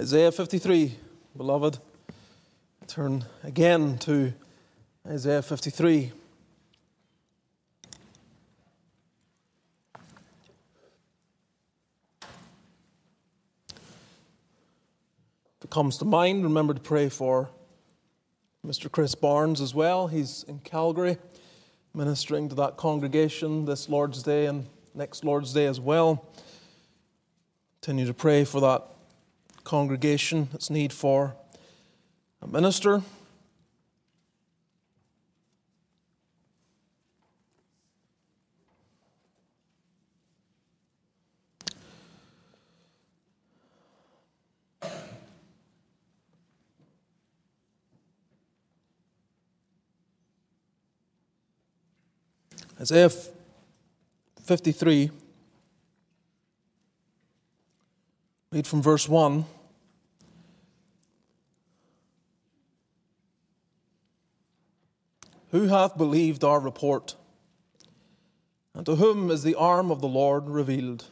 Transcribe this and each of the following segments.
Isaiah 53, beloved. Turn again to Isaiah 53. If it comes to mind, remember to pray for Mr. Chris Barnes as well. He's in Calgary ministering to that congregation this Lord's Day and next Lord's Day as well. Continue to pray for that congregation, its need for a minister. Isaiah 53, read from verse 1. Who hath believed our report? And to whom is the arm of the Lord revealed?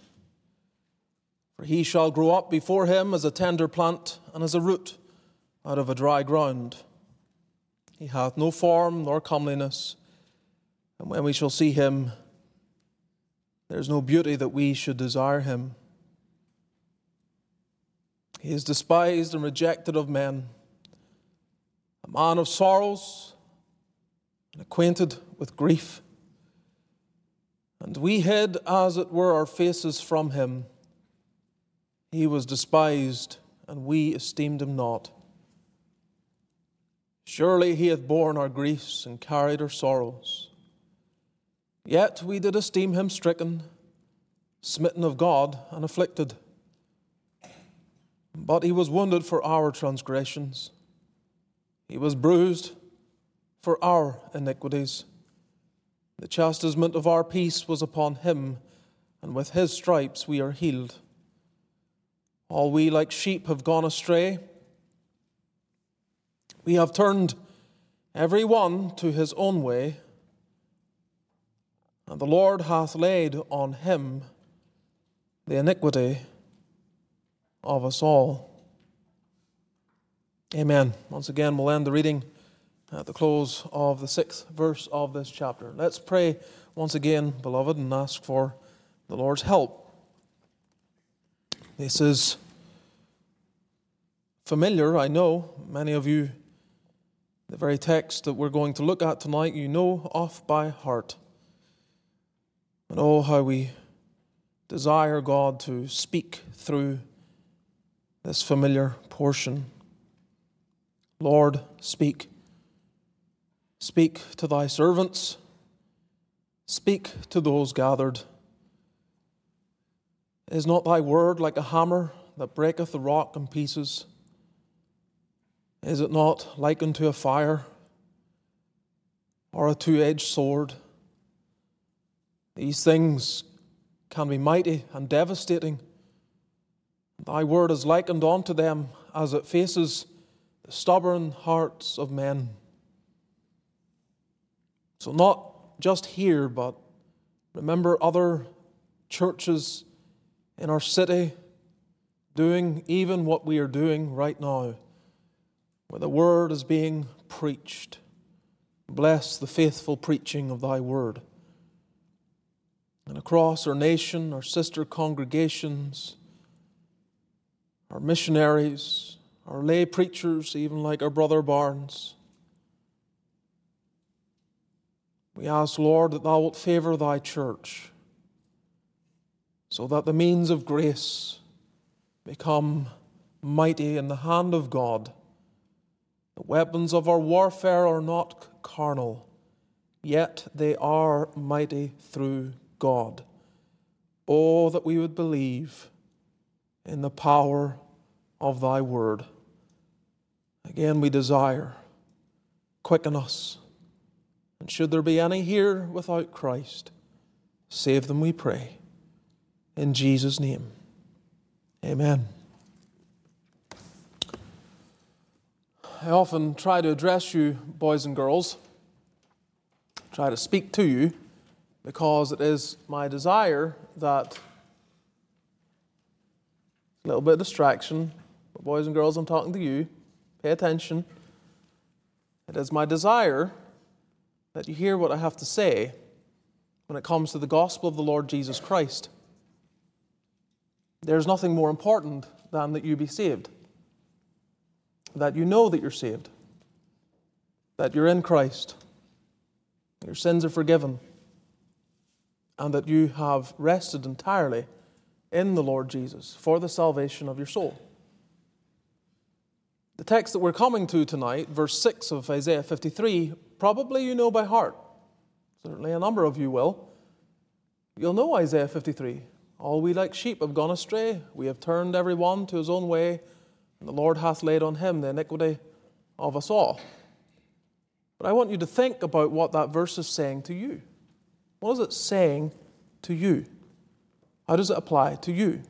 For he shall grow up before him as a tender plant and as a root out of a dry ground. He hath no form nor comeliness, and when we shall see him, there is no beauty that we should desire him. He is despised and rejected of men, a man of sorrows and acquainted with grief. And we hid, as it were, our faces from him. He was despised, and we esteemed him not. Surely he hath borne our griefs and carried our sorrows. Yet we did esteem him stricken, smitten of God, and afflicted. But he was wounded for our transgressions, he was bruised for our iniquities. The chastisement of our peace was upon him, and with his stripes we are healed. All we like sheep have gone astray. We have turned every one to his own way, and the Lord hath laid on him the iniquity of us all. Amen. Once again, we'll end the reading at the close of the sixth verse of this chapter. Let's pray once again, beloved, and ask for the Lord's help. This is familiar, I know. Many of you, the very text that we're going to look at tonight, you know off by heart. And oh, how we desire God to speak through this familiar portion. Lord, speak. Speak to thy servants. Speak to those gathered. Is not thy word like a hammer that breaketh the rock in pieces? Is it not like unto a fire or a two edged sword? These things can be mighty and devastating. Thy word is likened unto them as it faces the stubborn hearts of men. So, not just here, but remember other churches in our city doing even what we are doing right now, where the word is being preached. Bless the faithful preaching of thy word. And across our nation, our sister congregations, our missionaries, our lay preachers, even like our brother Barnes, We ask, Lord, that Thou wilt favor Thy church so that the means of grace become mighty in the hand of God. The weapons of our warfare are not carnal, yet they are mighty through God. Oh, that we would believe in the power of Thy word. Again, we desire, quicken us and should there be any here without Christ, save them, we pray. In Jesus' name, amen. I often try to address you, boys and girls, try to speak to you, because it is my desire that a little bit of distraction, But boys and girls, I'm talking to you. Pay attention. It is my desire that you hear what I have to say when it comes to the gospel of the Lord Jesus Christ. There's nothing more important than that you be saved, that you know that you're saved, that you're in Christ, your sins are forgiven, and that you have rested entirely in the Lord Jesus for the salvation of your soul. The text that we're coming to tonight, verse 6 of Isaiah 53, probably you know by heart. Certainly a number of you will. You'll know Isaiah 53. All we like sheep have gone astray. We have turned every one to his own way, and the Lord hath laid on him the iniquity of us all. But I want you to think about what that verse is saying to you. What is it saying to you? How does it apply to you?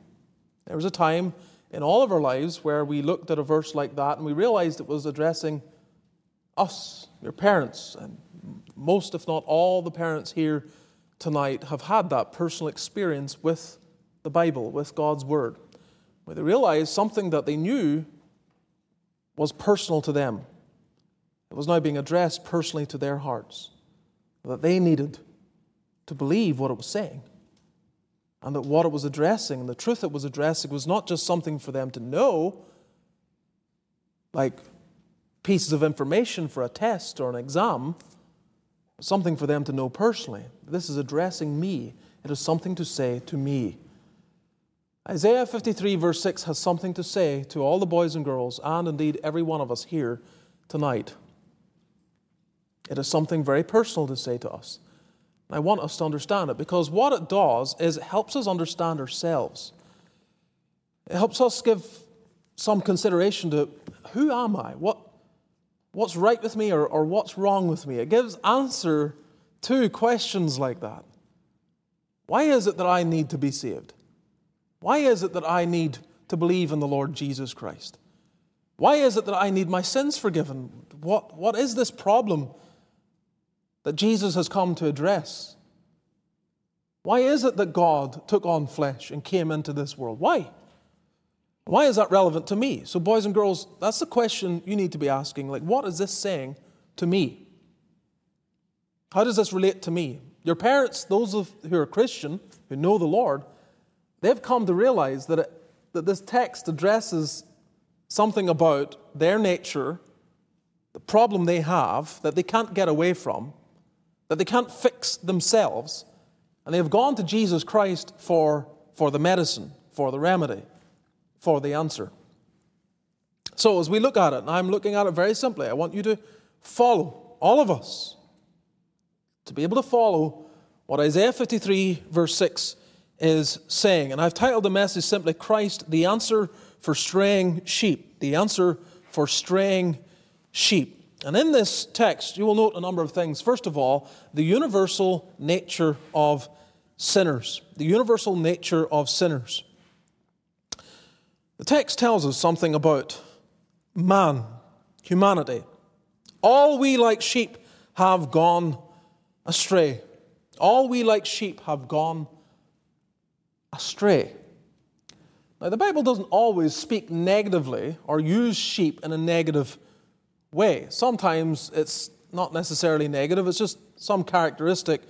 There was a time in all of our lives where we looked at a verse like that and we realized it was addressing us, your parents, and most, if not all, the parents here tonight have had that personal experience with the Bible, with God's Word, where they realized something that they knew was personal to them. It was now being addressed personally to their hearts, that they needed to believe what it was saying and that what it was addressing, and the truth it was addressing, was not just something for them to know, like pieces of information for a test or an exam, something for them to know personally. This is addressing me, it is something to say to me. Isaiah 53, verse 6, has something to say to all the boys and girls, and indeed every one of us here tonight. It is something very personal to say to us. I want us to understand it because what it does is it helps us understand ourselves. It helps us give some consideration to who am I? What, what's right with me or, or what's wrong with me? It gives answer to questions like that. Why is it that I need to be saved? Why is it that I need to believe in the Lord Jesus Christ? Why is it that I need my sins forgiven? What, what is this problem that Jesus has come to address? Why is it that God took on flesh and came into this world? Why? Why is that relevant to me? So, boys and girls, that's the question you need to be asking. Like, what is this saying to me? How does this relate to me? Your parents, those of, who are Christian, who know the Lord, they've come to realize that, it, that this text addresses something about their nature, the problem they have that they can't get away from, that they can't fix themselves, and they have gone to Jesus Christ for, for the medicine, for the remedy, for the answer. So, as we look at it, and I'm looking at it very simply, I want you to follow, all of us, to be able to follow what Isaiah 53, verse 6 is saying. And I've titled the message simply Christ, the answer for straying sheep. The answer for straying sheep. And in this text, you will note a number of things. First of all, the universal nature of sinners. The universal nature of sinners. The text tells us something about man, humanity. All we like sheep have gone astray. All we like sheep have gone astray. Now, the Bible doesn't always speak negatively or use sheep in a negative way. Sometimes it's not necessarily negative, it's just some characteristic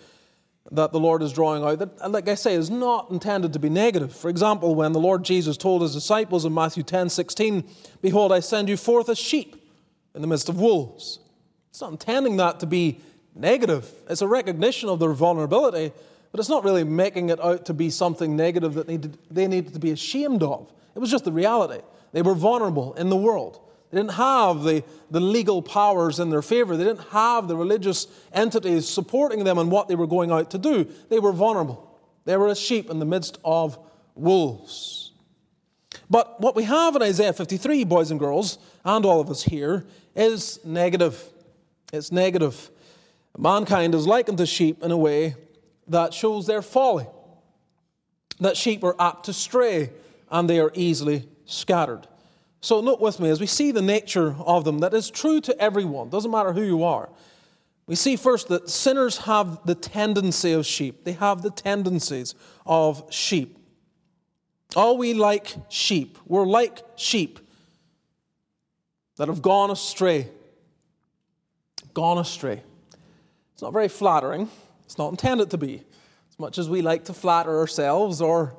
that the Lord is drawing out that, like I say, is not intended to be negative. For example, when the Lord Jesus told his disciples in Matthew 10 16, Behold, I send you forth as sheep in the midst of wolves. It's not intending that to be negative, it's a recognition of their vulnerability, but it's not really making it out to be something negative that they needed to be ashamed of. It was just the reality. They were vulnerable in the world. They didn't have the, the legal powers in their favor. They didn't have the religious entities supporting them in what they were going out to do. They were vulnerable. They were as sheep in the midst of wolves. But what we have in Isaiah 53, boys and girls, and all of us here, is negative. It's negative. Mankind is likened to sheep in a way that shows their folly. That sheep are apt to stray and they are easily scattered. So, note with me as we see the nature of them that is true to everyone, doesn't matter who you are. We see first that sinners have the tendency of sheep, they have the tendencies of sheep. All we like sheep, we're like sheep that have gone astray. Gone astray. It's not very flattering. It's not intended to be. As much as we like to flatter ourselves or,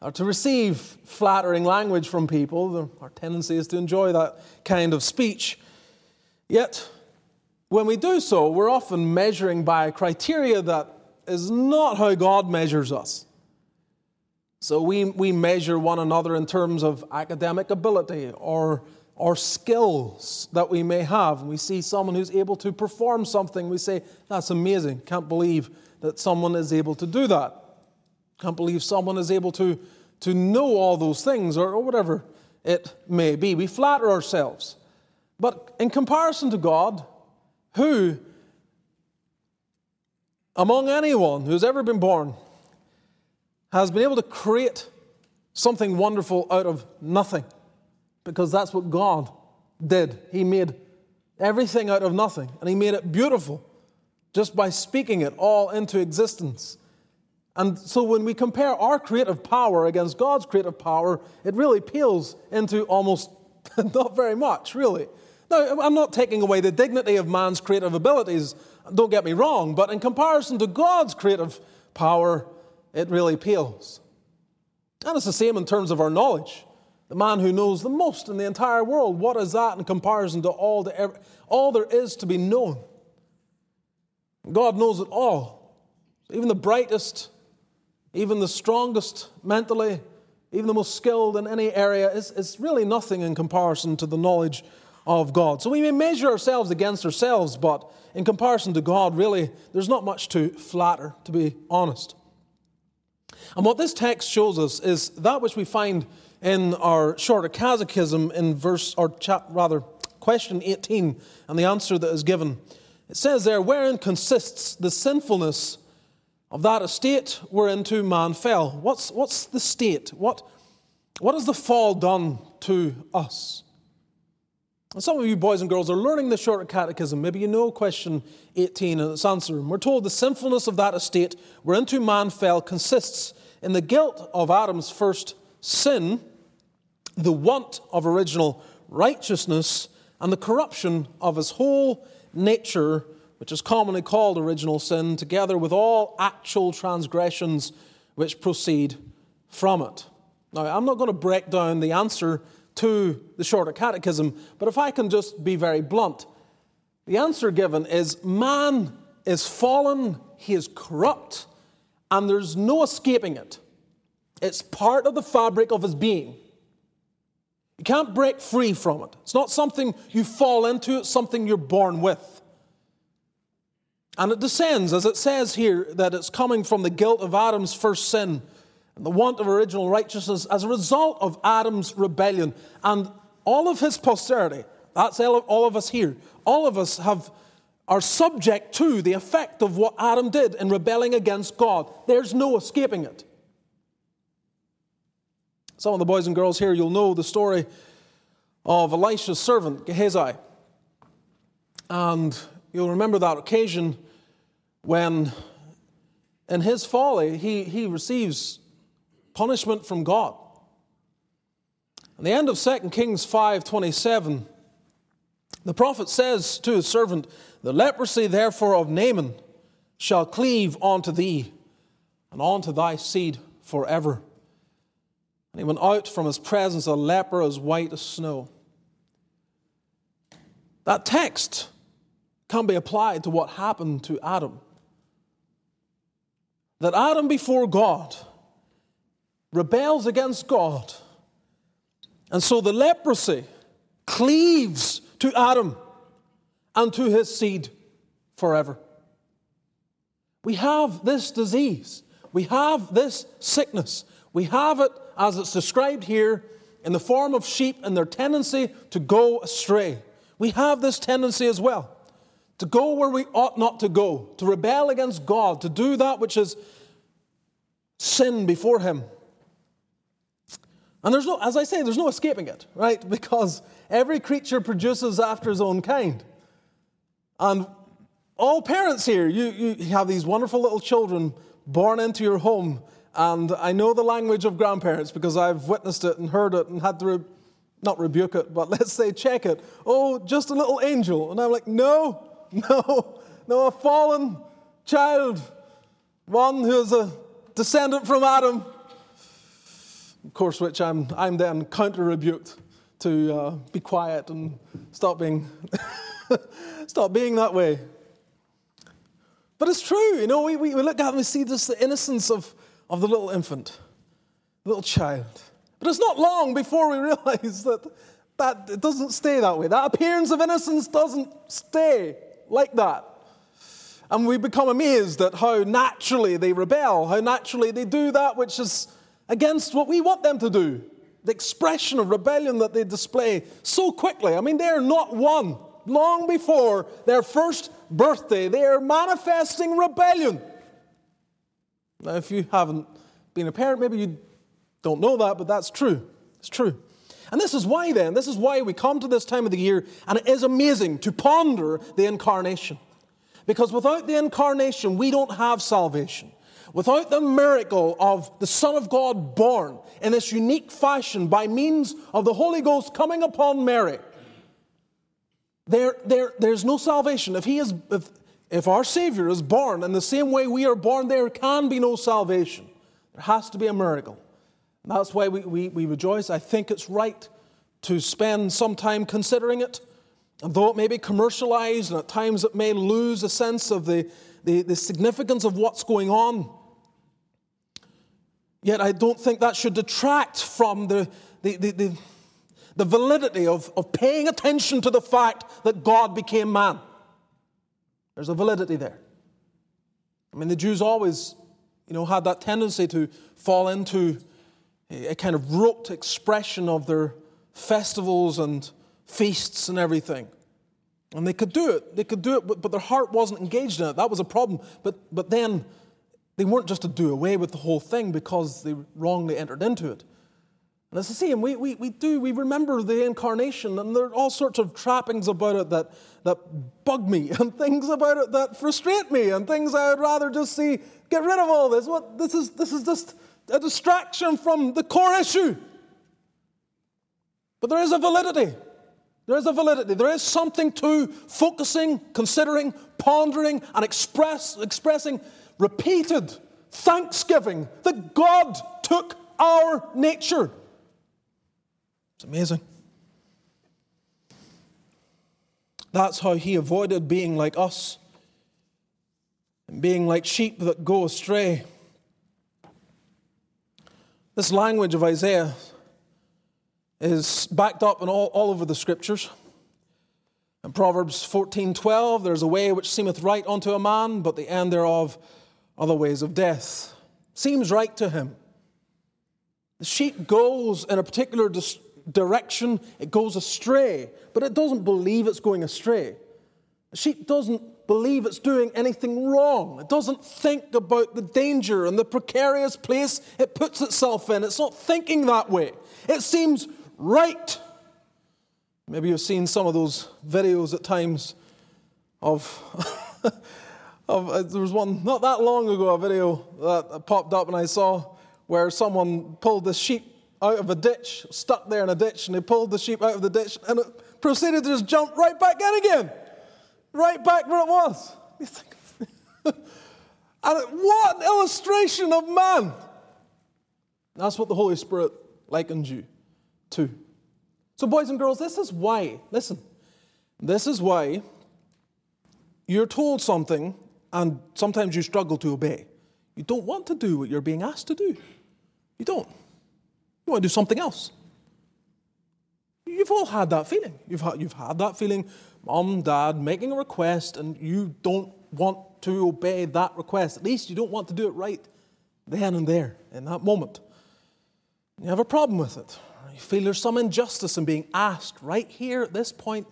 or to receive flattering language from people, our tendency is to enjoy that kind of speech. Yet, when we do so, we're often measuring by a criteria that is not how God measures us. So we, we measure one another in terms of academic ability or, or skills that we may have. We see someone who's able to perform something, we say, That's amazing. Can't believe that someone is able to do that. Can't believe someone is able to, to know all those things or, or whatever it may be. We flatter ourselves. But in comparison to God, who, among anyone who's ever been born, has been able to create something wonderful out of nothing? Because that's what God did. He made everything out of nothing, and He made it beautiful just by speaking it all into existence. And so when we compare our creative power against God's creative power, it really peels into almost not very much, really. Now, I'm not taking away the dignity of man's creative abilities, don't get me wrong, but in comparison to God's creative power, it really pales. And it's the same in terms of our knowledge. The man who knows the most in the entire world, what is that in comparison to all, the, all there is to be known? God knows it all. Even the brightest, even the strongest mentally, even the most skilled in any area is, is really nothing in comparison to the knowledge of God. So we may measure ourselves against ourselves, but in comparison to God, really, there's not much to flatter, to be honest. And what this text shows us is that which we find in our shorter catechism in verse, or chap, rather, question 18, and the answer that is given. It says there, wherein consists the sinfulness of that estate whereinto man fell. What's, what's the state? What, what has the fall done to us? And some of you boys and girls are learning the short catechism. Maybe you know question 18 and its answer. And we're told the sinfulness of that estate whereinto man fell consists in the guilt of Adam's first sin, the want of original righteousness, and the corruption of his whole nature, which is commonly called original sin, together with all actual transgressions which proceed from it. Now, I'm not going to break down the answer to the shorter catechism, but if I can just be very blunt, the answer given is man is fallen, he is corrupt, and there's no escaping it. It's part of the fabric of his being. You can't break free from it. It's not something you fall into, it's something you're born with. And it descends, as it says here, that it's coming from the guilt of Adam's first sin and the want of original righteousness as a result of Adam's rebellion. And all of his posterity, that's all of us here, all of us have, are subject to the effect of what Adam did in rebelling against God. There's no escaping it. Some of the boys and girls here, you'll know the story of Elisha's servant, Gehazi. And you'll remember that occasion when, in his folly, he, he receives punishment from God. At the end of 2 Kings 5:27, the prophet says to his servant, The leprosy therefore of Naaman shall cleave unto thee and unto thy seed forever. And he went out from his presence a leper as white as snow. That text can be applied to what happened to Adam. That Adam before God rebels against God. And so the leprosy cleaves to Adam and to his seed forever. We have this disease. We have this sickness. We have it, as it's described here, in the form of sheep and their tendency to go astray. We have this tendency as well to go where we ought not to go, to rebel against God, to do that which is sin before Him. And there's no, as I say, there's no escaping it, right? Because every creature produces after his own kind. And all parents here, you, you have these wonderful little children born into your home. And I know the language of grandparents because I've witnessed it and heard it and had to not rebuke it, but let's say check it. Oh, just a little angel. And I'm like, no, no, no, a fallen child, one who is a descendant from Adam. Of course, which I'm, I'm then counter rebuked to uh, be quiet and stop being, stop being that way. But it's true, you know, we, we, we look at and we see this the innocence of, of the little infant, little child. But it's not long before we realize that, that it doesn't stay that way. That appearance of innocence doesn't stay like that. And we become amazed at how naturally they rebel, how naturally they do that which is against what we want them to do. The expression of rebellion that they display so quickly. I mean, they're not one. Long before their first birthday, they are manifesting rebellion. Now, if you haven't been a parent, maybe you don't know that, but that's true. It's true. And this is why, then, this is why we come to this time of the year, and it is amazing to ponder the incarnation. Because without the incarnation, we don't have salvation. Without the miracle of the Son of God born in this unique fashion by means of the Holy Ghost coming upon Mary, there, there, there's no salvation. If, he is, if, if our Savior is born in the same way we are born, there can be no salvation. There has to be a miracle. That's why we, we, we rejoice. I think it's right to spend some time considering it. And though it may be commercialized and at times it may lose a sense of the, the, the significance of what's going on, yet I don't think that should detract from the, the, the, the, the validity of, of paying attention to the fact that God became man. There's a validity there. I mean, the Jews always, you know, had that tendency to fall into a kind of rote expression of their festivals and feasts and everything. And they could do it. They could do it, but, but their heart wasn't engaged in it. That was a problem. But, but then they weren't just to do away with the whole thing because they wrongly entered into it. And it's the same. We, we, we do, we remember the incarnation, and there are all sorts of trappings about it that, that bug me, and things about it that frustrate me, and things I would rather just see get rid of all this. What, this, is, this is just a distraction from the core issue. But there is a validity. There is a validity. There is something to focusing, considering, pondering, and express, expressing repeated thanksgiving that God took our nature. It's amazing. That's how he avoided being like us and being like sheep that go astray. This language of Isaiah is backed up in all, all over the scriptures. In Proverbs 14:12, there's a way which seemeth right unto a man, but the end thereof are the ways of death. Seems right to him. The sheep goes in a particular direction, it goes astray, but it doesn't believe it's going astray. The sheep doesn't believe it's doing anything wrong. It doesn't think about the danger and the precarious place it puts itself in. It's not thinking that way. It seems right. Maybe you've seen some of those videos at times of. of uh, there was one not that long ago, a video that popped up and I saw where someone pulled the sheep out of a ditch, stuck there in a ditch, and they pulled the sheep out of the ditch and it proceeded to just jump right back in again right back where it was. and what an illustration of man! That's what the Holy Spirit likens you to. So, boys and girls, this is why, listen, this is why you're told something and sometimes you struggle to obey. You don't want to do what you're being asked to do. You don't. You want to do something else. You've all had that feeling. You've had, you've had that feeling mom, dad making a request and you don't want to obey that request. At least you don't want to do it right then and there in that moment. You have a problem with it. You feel there's some injustice in being asked right here at this point,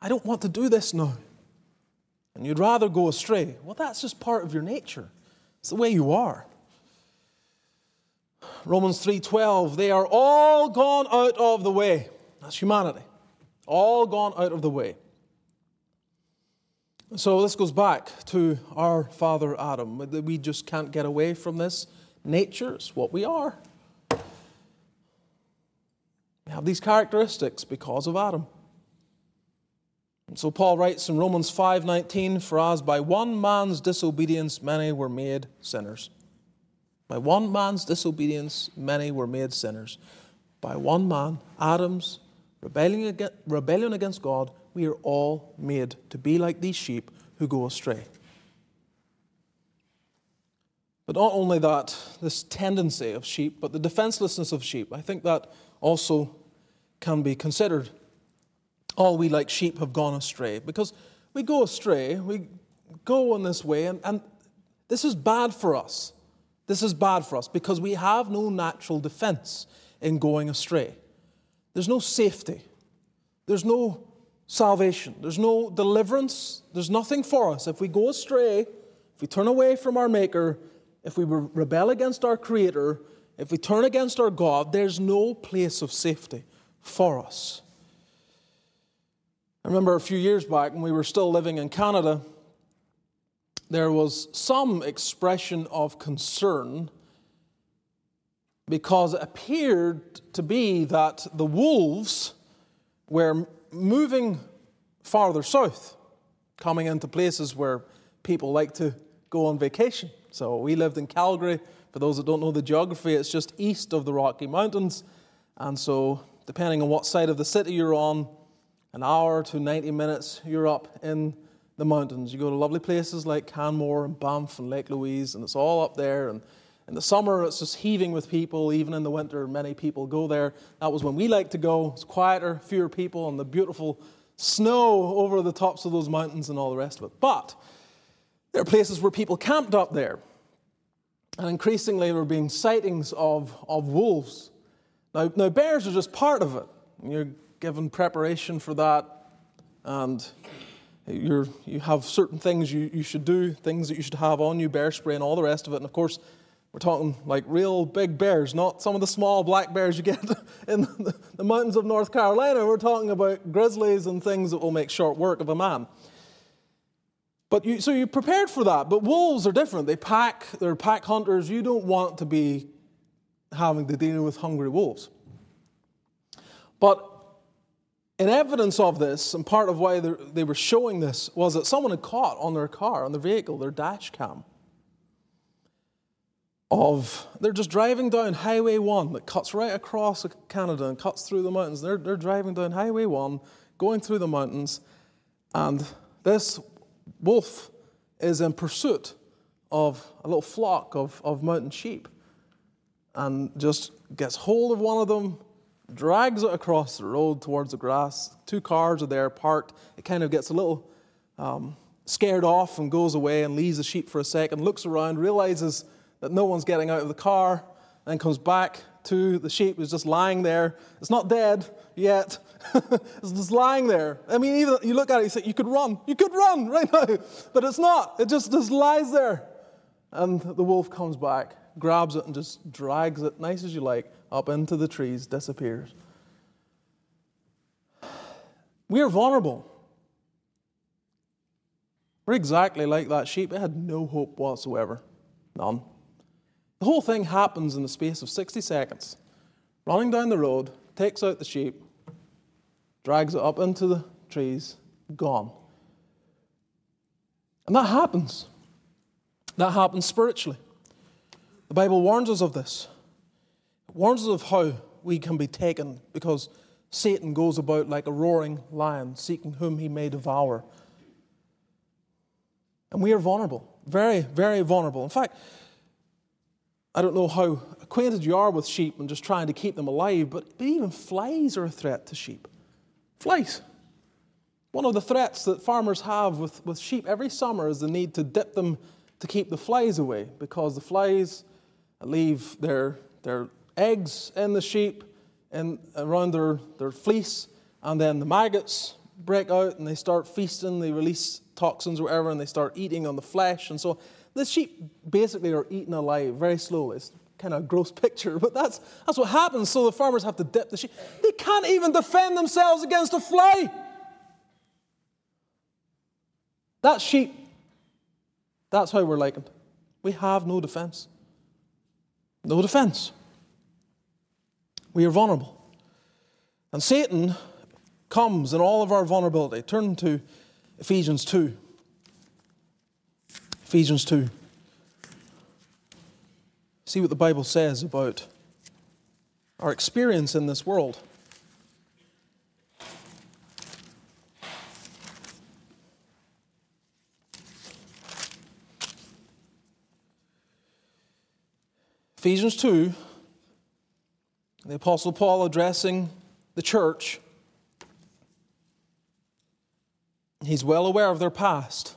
I don't want to do this now. And you'd rather go astray. Well, that's just part of your nature. It's the way you are. Romans 3:12, they are all gone out of the way. That's humanity all gone out of the way. So this goes back to our father Adam. We just can't get away from this. Nature is what we are. We have these characteristics because of Adam. And so Paul writes in Romans 5:19, "For as by one man's disobedience many were made sinners." By one man's disobedience many were made sinners. By one man, Adam's rebellion against God, we are all made to be like these sheep who go astray. But not only that, this tendency of sheep, but the defenselessness of sheep, I think that also can be considered. All we like sheep have gone astray. Because we go astray, we go in this way, and, and this is bad for us. This is bad for us because we have no natural defense in going astray. There's no safety. There's no salvation. There's no deliverance. There's nothing for us. If we go astray, if we turn away from our Maker, if we rebel against our Creator, if we turn against our God, there's no place of safety for us. I remember a few years back when we were still living in Canada, there was some expression of concern because it appeared to be that the wolves were moving farther south, coming into places where people like to go on vacation. So we lived in Calgary. For those that don't know the geography, it's just east of the Rocky Mountains. And so, depending on what side of the city you're on, an hour to 90 minutes, you're up in the mountains. You go to lovely places like Canmore and Banff and Lake Louise, and it's all up there. And in the summer, it's just heaving with people. Even in the winter, many people go there. That was when we liked to go. It's quieter, fewer people, and the beautiful snow over the tops of those mountains and all the rest of it. But there are places where people camped up there. And increasingly, there were being sightings of, of wolves. Now, now, bears are just part of it. You're given preparation for that, and you're, you have certain things you, you should do, things that you should have on you, bear spray and all the rest of it. And of course, we're talking like real big bears, not some of the small black bears you get in the, mountains of North Carolina. We're talking about grizzlies and things that will make short work of a man. But you, so you're prepared for that. But wolves are different. They pack, they're pack hunters. You don't want to be having to deal with hungry wolves. But in evidence of this, and part of why they were showing this, was that someone had caught on their car, on their vehicle, their dash cam, of they're just driving down Highway 1 that cuts right across Canada and cuts through the mountains. They're, they're driving down Highway 1, going through the mountains, and this wolf is in pursuit of a little flock of, of mountain sheep and just gets hold of one of them drags it across the road towards the grass. Two cars are there parked. It kind of gets a little um, scared off and goes away and leaves the sheep for a second, looks around, realizes that no one's getting out of the car, and comes back to the sheep who's just lying there. It's not dead yet. it's just lying there. I mean, even you look at it, you say, you could run. You could run right now. But it's not. It just, just lies there. And the wolf comes back, grabs it, and just drags it, nice as you like, up into the trees, disappears. We are vulnerable. We're exactly like that sheep. It had no hope whatsoever. None. The whole thing happens in the space of 60 seconds. Running down the road, takes out the sheep, drags it up into the trees, gone. And that happens. That happens spiritually. The Bible warns us of this warns us of how we can be taken because Satan goes about like a roaring lion, seeking whom he may devour. And we are vulnerable, very, very vulnerable. In fact, I don't know how acquainted you are with sheep and just trying to keep them alive, but, even flies are a threat to sheep. Flies. One of the threats that farmers have with, with sheep every summer is the need to dip them to keep the flies away because the flies leave their, their eggs in the sheep and around their, their fleece, and then the maggots break out and they start feasting, they release toxins or whatever, and they start eating on the flesh. And so the sheep basically are eaten alive very slowly. It's kind of a gross picture, but that's, that's what happens. So the farmers have to dip the sheep. They can't even defend themselves against a fly. That sheep, that's how we're likened. We have no defense. No defense. We are vulnerable. And Satan comes in all of our vulnerability. Turn to Ephesians 2. Ephesians 2. See what the Bible says about our experience in this world. Ephesians 2, the Apostle Paul addressing the church. He's well aware of their past,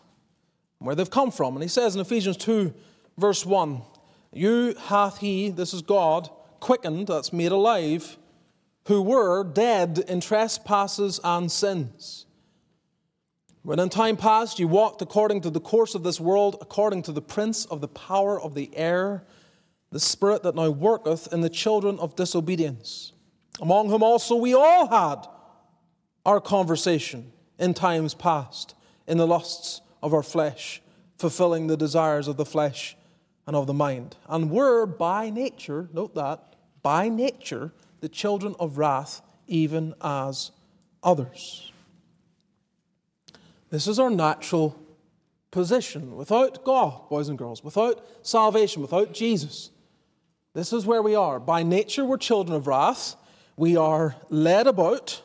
where they've come from. And he says in Ephesians 2, verse 1 You hath he, this is God, quickened, that's made alive, who were dead in trespasses and sins. When in time past you walked according to the course of this world, according to the prince of the power of the air the Spirit that now worketh in the children of disobedience, among whom also we all had our conversation in times past, in the lusts of our flesh, fulfilling the desires of the flesh and of the mind, and were by nature, note that, by nature, the children of wrath, even as others. This is our natural position. Without God, boys and girls, without salvation, without Jesus, this is where we are. By nature, we're children of wrath. We are led about.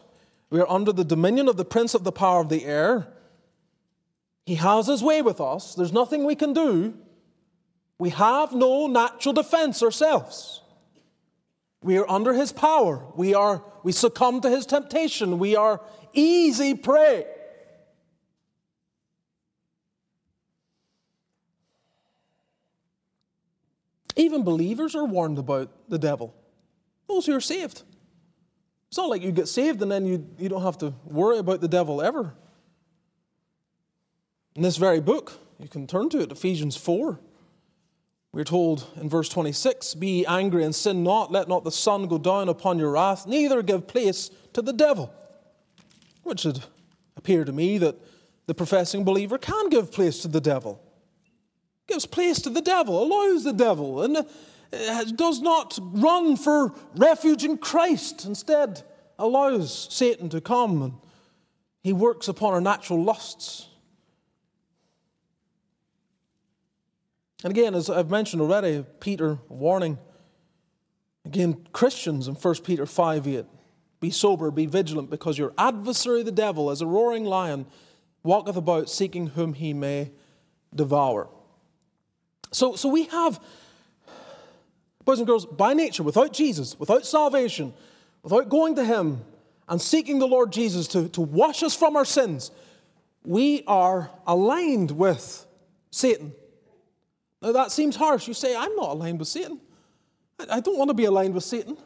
We are under the dominion of the prince of the power of the air. He has his way with us. There's nothing we can do. We have no natural defense ourselves. We are under his power. We, are, we succumb to his temptation. We are easy prey. Even believers are warned about the devil, those who are saved. It's not like you get saved and then you, you don't have to worry about the devil ever. In this very book, you can turn to it, Ephesians 4. We're told in verse 26 Be angry and sin not, let not the sun go down upon your wrath, neither give place to the devil. Which would appear to me that the professing believer can give place to the devil gives place to the devil, allows the devil, and uh, does not run for refuge in Christ. Instead, allows Satan to come and he works upon our natural lusts. And again, as I've mentioned already, Peter warning. Again, Christians in 1 Peter 5 8. Be sober, be vigilant, because your adversary, the devil, as a roaring lion, walketh about seeking whom he may devour. So, so we have, boys and girls, by nature, without Jesus, without salvation, without going to Him and seeking the Lord Jesus to, to wash us from our sins, we are aligned with Satan. Now that seems harsh. You say, I'm not aligned with Satan. I, don't want to be aligned with Satan.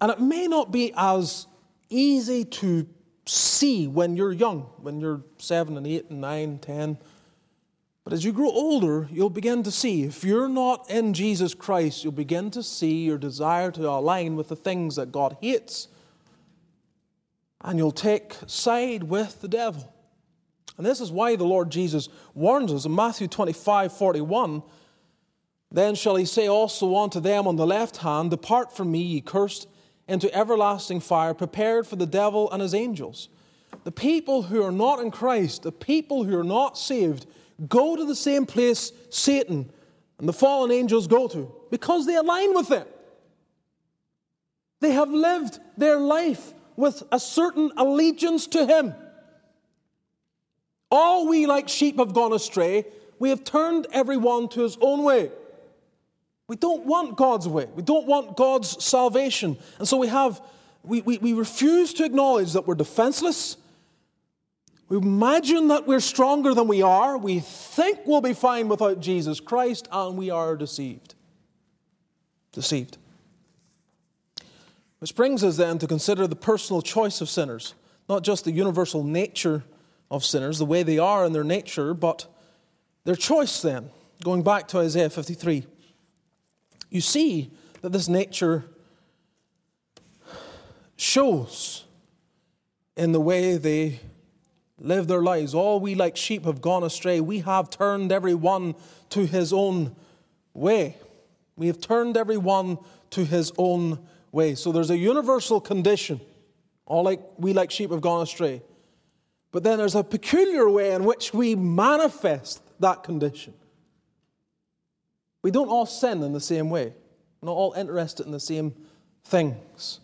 And it may not be as easy to see when you're young, when you're seven and eight and nine, ten. But as you grow older, you'll begin to see, if you're not in Jesus Christ, you'll begin to see your desire to align with the things that God hates. And you'll take side with the devil. And this is why the Lord Jesus warns us in Matthew 25 41. Then shall he say also unto them on the left hand, Depart from me, ye cursed, into everlasting fire, prepared for the devil and his angels. The people who are not in Christ, the people who are not saved, go to the same place Satan and the fallen angels go to because they align with it. They have lived their life with a certain allegiance to him. All we like sheep have gone astray. We have turned everyone to his own way. We don't want God's way. We don't want God's salvation. And so we have, we, we, we refuse to acknowledge that we're defenseless we imagine that we're stronger than we are. We think we'll be fine without Jesus Christ, and we are deceived. Deceived. Which brings us then to consider the personal choice of sinners, not just the universal nature of sinners, the way they are in their nature, but their choice then. Going back to Isaiah 53, you see that this nature shows in the way they live their lives. All we like sheep have gone astray. We have turned every one to his own way. We have turned every one to his own way. So there's a universal condition. All like we like sheep have gone astray. But then there's a peculiar way in which we manifest that condition. We don't all sin in the same way. We're not all interested in the same things.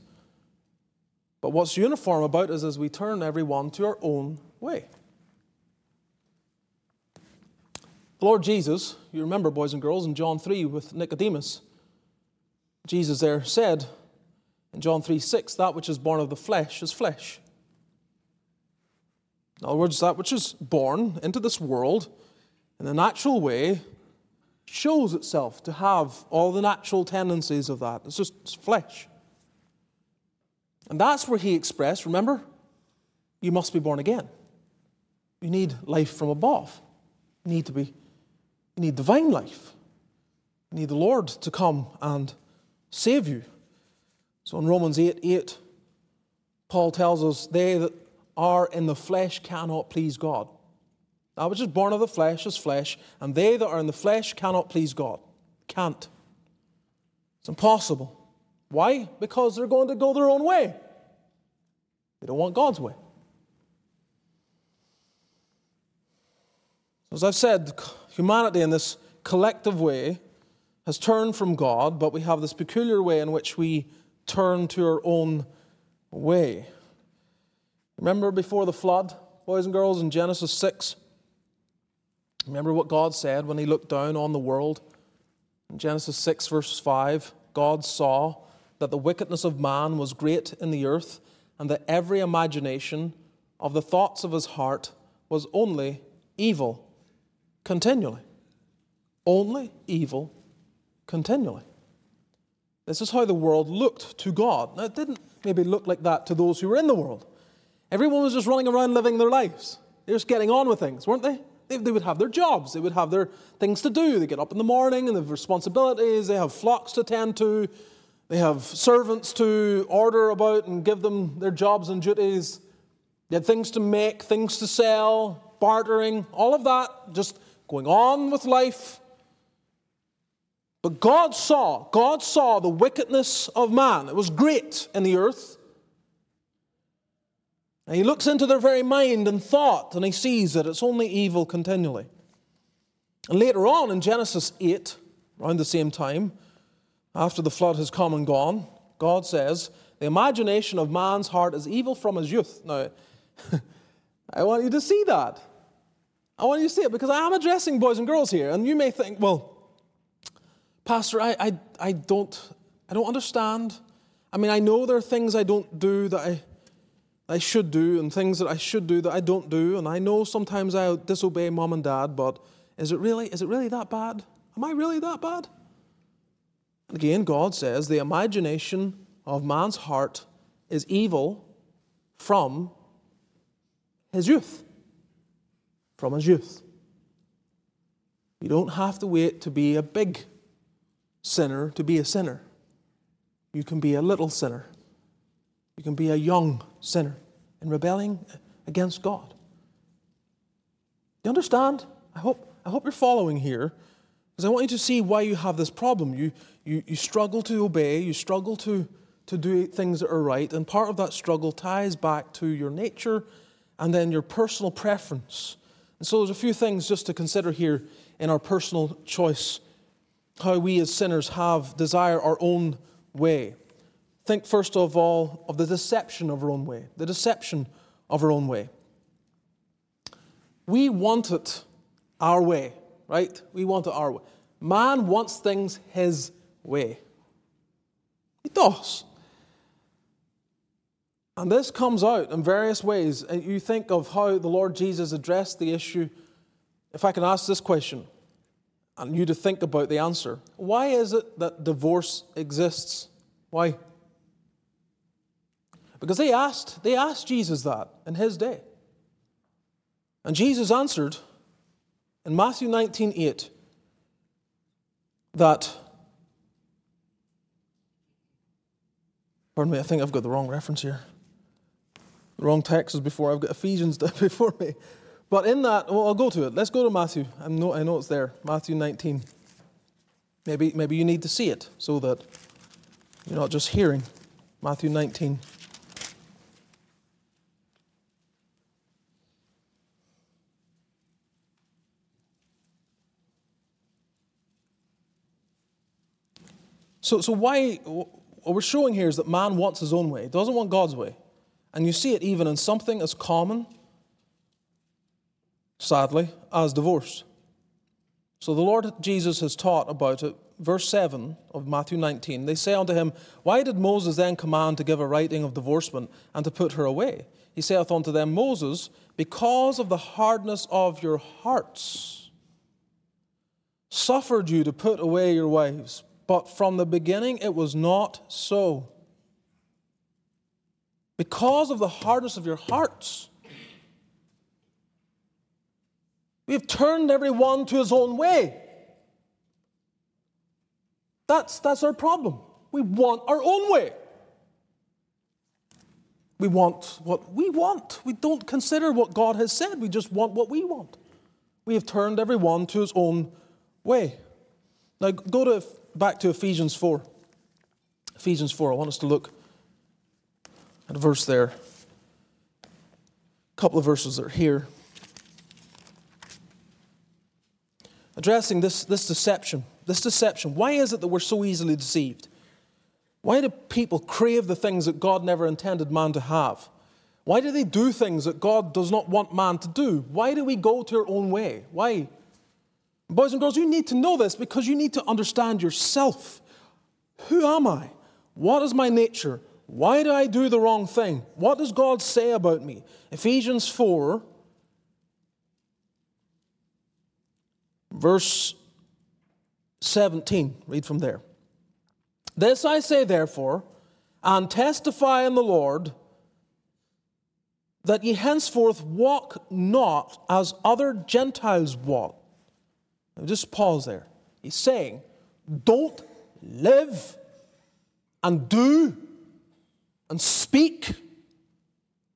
But what's uniform about us is we turn everyone to our own way. The Lord Jesus, you remember, boys and girls, in John 3 with Nicodemus, Jesus there said in John 3 6, that which is born of the flesh is flesh. In other words, that which is born into this world in a natural way shows itself to have all the natural tendencies of that. It's just it's flesh. And that's where he expressed, remember, you must be born again. You need life from above. You need to be you need divine life. You need the Lord to come and save you. So in Romans 8 8, Paul tells us, They that are in the flesh cannot please God. That which is born of the flesh is flesh, and they that are in the flesh cannot please God. Can't. It's impossible. Why? Because they're going to go their own way. They don't want God's way. As I've said, humanity in this collective way has turned from God, but we have this peculiar way in which we turn to our own way. Remember before the flood, boys and girls, in Genesis 6? Remember what God said when He looked down on the world? In Genesis 6, verse 5, God saw that the wickedness of man was great in the earth, and that every imagination of the thoughts of his heart was only evil continually. Only evil continually. This is how the world looked to God. Now, it didn't maybe look like that to those who were in the world. Everyone was just running around living their lives. They were just getting on with things, weren't they? they? They would have their jobs, they would have their things to do. They get up in the morning and they have responsibilities, they have flocks to tend to, they have servants to order about and give them their jobs and duties. They had things to make, things to sell, bartering, all of that, just going on with life. But God saw, God saw the wickedness of man. It was great in the earth. And he looks into their very mind and thought, and he sees that it's only evil continually. And later on in Genesis 8, around the same time, after the flood has come and gone, God says, The imagination of man's heart is evil from his youth. Now, I want you to see that. I want you to see it because I am addressing boys and girls here, and you may think, well, Pastor, I, I, I, don't, I don't understand. I mean, I know there are things I don't do that I, I should do, and things that I should do that I don't do, and I know sometimes I disobey mom and dad, but is it really, is it really that bad? Am I really that bad? And again, God says the imagination of man's heart is evil from his youth from his youth. You don't have to wait to be a big sinner to be a sinner. You can be a little sinner. You can be a young sinner in rebelling against God. You understand? I hope, I hope you're following here because I want you to see why you have this problem. You, you, you struggle to obey, you struggle to, to do things that are right, and part of that struggle ties back to your nature and then your personal preference and so there's a few things just to consider here in our personal choice, how we as sinners have desire our own way. Think first of all of the deception of our own way, the deception of our own way. We want it our way, right? We want it our way. Man wants things his way. He does. And this comes out in various ways. And you think of how the Lord Jesus addressed the issue. If I can ask this question, and you to think about the answer why is it that divorce exists? Why? Because they asked, they asked Jesus that in his day. And Jesus answered in Matthew 19 8 that, pardon me, I think I've got the wrong reference here wrong texts before. I've got Ephesians before me. But in that, well, I'll go to it. Let's go to Matthew. I know, I know it's there. Matthew 19. Maybe, maybe you need to see it so that you're not just hearing. Matthew 19. So, so why, what we're showing here is that man wants his own way, he doesn't want God's way. And you see it even in something as common, sadly, as divorce. So the Lord Jesus has taught about it. Verse 7 of Matthew 19 They say unto him, Why did Moses then command to give a writing of divorcement and to put her away? He saith unto them, Moses, because of the hardness of your hearts, suffered you to put away your wives. But from the beginning it was not so. Because of the hardness of your hearts, we have turned everyone to his own way. That's, that's our problem. We want our own way. We want what we want. We don't consider what God has said. We just want what we want. We have turned everyone to his own way. Now, go to back to Ephesians 4. Ephesians 4, I want us to look at a verse there. A couple of verses that are here. Addressing this, this deception. This deception. Why is it that we're so easily deceived? Why do people crave the things that God never intended man to have? Why do they do things that God does not want man to do? Why do we go to our own way? Why? Boys and girls, you need to know this because you need to understand yourself. Who am I? What is my nature? Why do I do the wrong thing? What does God say about me? Ephesians 4, verse 17. Read from there. This I say, therefore, and testify in the Lord, that ye henceforth walk not as other Gentiles walk just pause there. He's saying, don't live and do and speak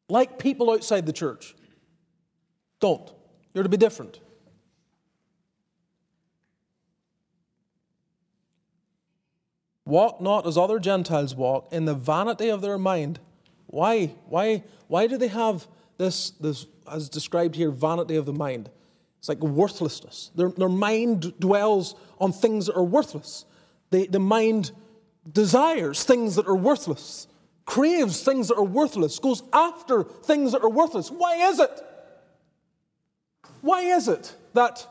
like people outside the church. Don't. You're to be different. Walk not as other Gentiles walk in the vanity of their mind. Why? Why? Why do they have this, this as described here, vanity of the mind? It's like worthlessness. Their, their mind dwells on things that are worthless. They, the mind desires things that are worthless, craves things that are worthless, goes after things that are worthless. Why is it? Why is it that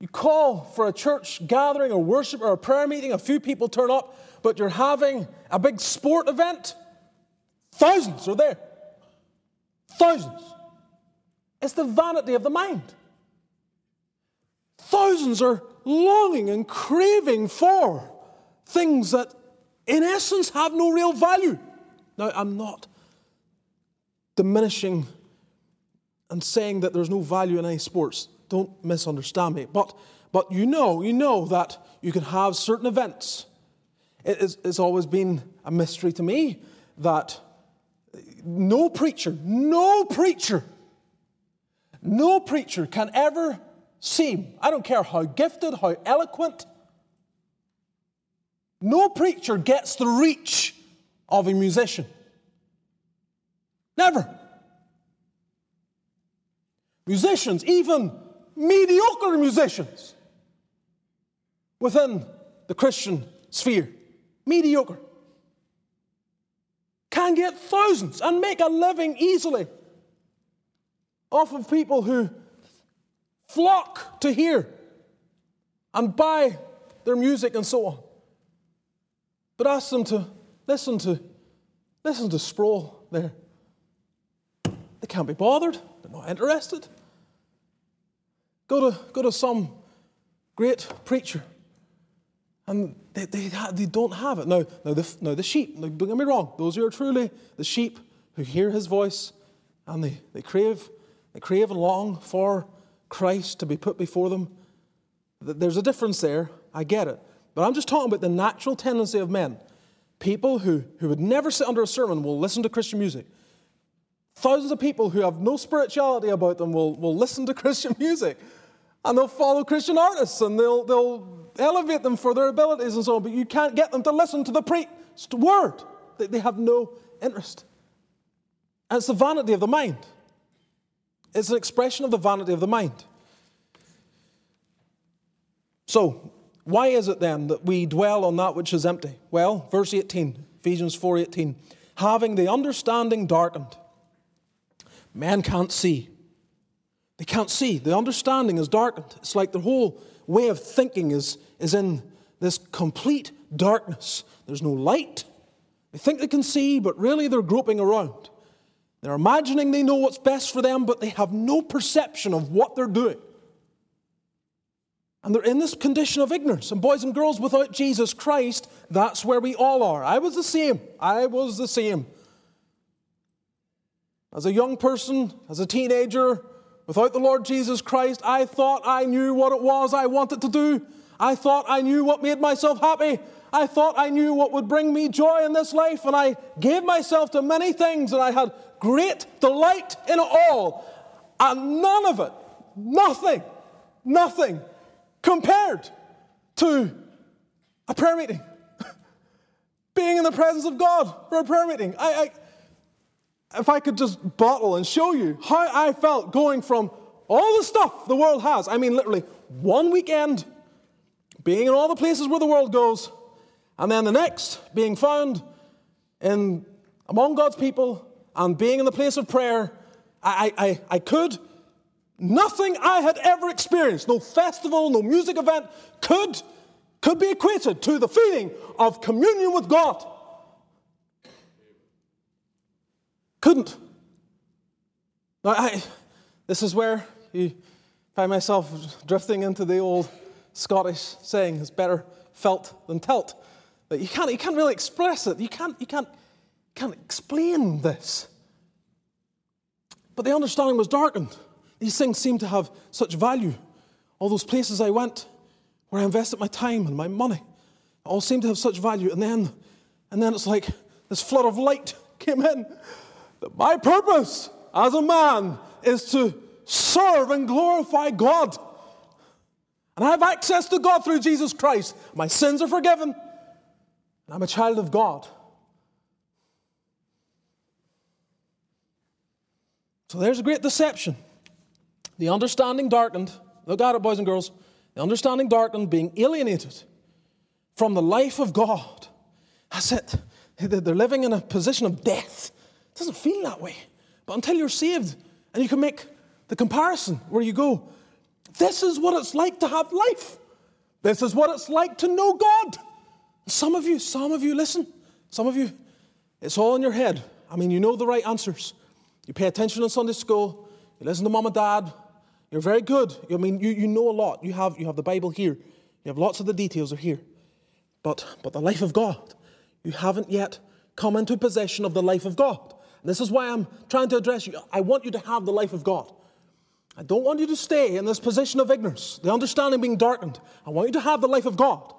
you call for a church gathering or worship or a prayer meeting, a few people turn up, but you're having a big sport event? Thousands are there. Thousands. It's the vanity of the mind. Thousands are longing and craving for things that, in essence, have no real value. Now, I'm not diminishing and saying that there's no value in any sports. Don't misunderstand me. But, but you know, you know that you can have certain events. It is, it's always been a mystery to me that no preacher, no preacher no preacher can ever seem, I don't care how gifted, how eloquent, no preacher gets the reach of a musician. Never. Musicians, even mediocre musicians within the Christian sphere, mediocre, can get thousands and make a living easily off of people who flock to hear and buy their music and so on. But ask them to listen to listen to Sproul there. They can't be bothered, they're not interested. Go to, go to some great preacher and they, they, they don't have it. Now, now, the, now the sheep, now don't get me wrong, those who are truly the sheep who hear his voice and they, they crave they crave and long for Christ to be put before them. There's a difference there. I get it. But I'm just talking about the natural tendency of men. People who, who would never sit under a sermon will listen to Christian music. Thousands of people who have no spirituality about them will, will listen to Christian music. And they'll follow Christian artists and they'll, they'll elevate them for their abilities and so on. But you can't get them to listen to the preached word. They, they have no interest. And it's the vanity of the mind. It's an expression of the vanity of the mind. So, why is it then that we dwell on that which is empty? Well, verse 18, Ephesians 4:18, having the understanding darkened. Men can't see. They can't see. The understanding is darkened. It's like the whole way of thinking is, is in this complete darkness. There's no light. They think they can see, but really they're groping around. They're imagining they know what's best for them, but they have no perception of what they're doing. And they're in this condition of ignorance. And boys and girls, without Jesus Christ, that's where we all are. I was the same. I was the same. As a young person, as a teenager, without the Lord Jesus Christ, I thought I knew what it was I wanted to do. I thought I knew what made myself happy. I thought I knew what would bring me joy in this life, and I gave myself to many things, and I had great delight in it all. And none of it, nothing, nothing compared to a prayer meeting. Being in the presence of God for a prayer meeting. I, I, if I could just bottle and show you how I felt going from all the stuff the world has, I mean, literally one weekend being in all the places where the world goes, and then the next being found in among God's people and being in the place of prayer, I, I, I could Nothing I had ever experienced, no festival, no music event, could, could be equated to the feeling of communion with God. Couldn't. Now, I, this is where you find myself drifting into the old Scottish saying, it's better felt than telt. That you can't, you can't really express it. You can't, you can't, can't explain this. But the understanding was darkened. These things seem to have such value. All those places I went where I invested my time and my money all seem to have such value. And then, and then it's like this flood of light came in. That my purpose as a man is to serve and glorify God. And I have access to God through Jesus Christ. My sins are forgiven. And I'm a child of God. So there's a great deception. The understanding darkened. Look at it, boys and girls. The understanding darkened, being alienated from the life of God. That's it. They're living in a position of death. It doesn't feel that way. But until you're saved and you can make the comparison where you go, this is what it's like to have life. This is what it's like to know God. Some of you, some of you, listen. Some of you, it's all in your head. I mean, you know the right answers. You pay attention in Sunday school. You listen to mom and dad. You're very good. I mean, you, you know a lot. You have, you have the Bible here. You have lots of the details are here. But, but the life of God, you haven't yet come into possession of the life of God. And this is why I'm trying to address you. I want you to have the life of God. I don't want you to stay in this position of ignorance, the understanding being darkened. I want you to have the life of God.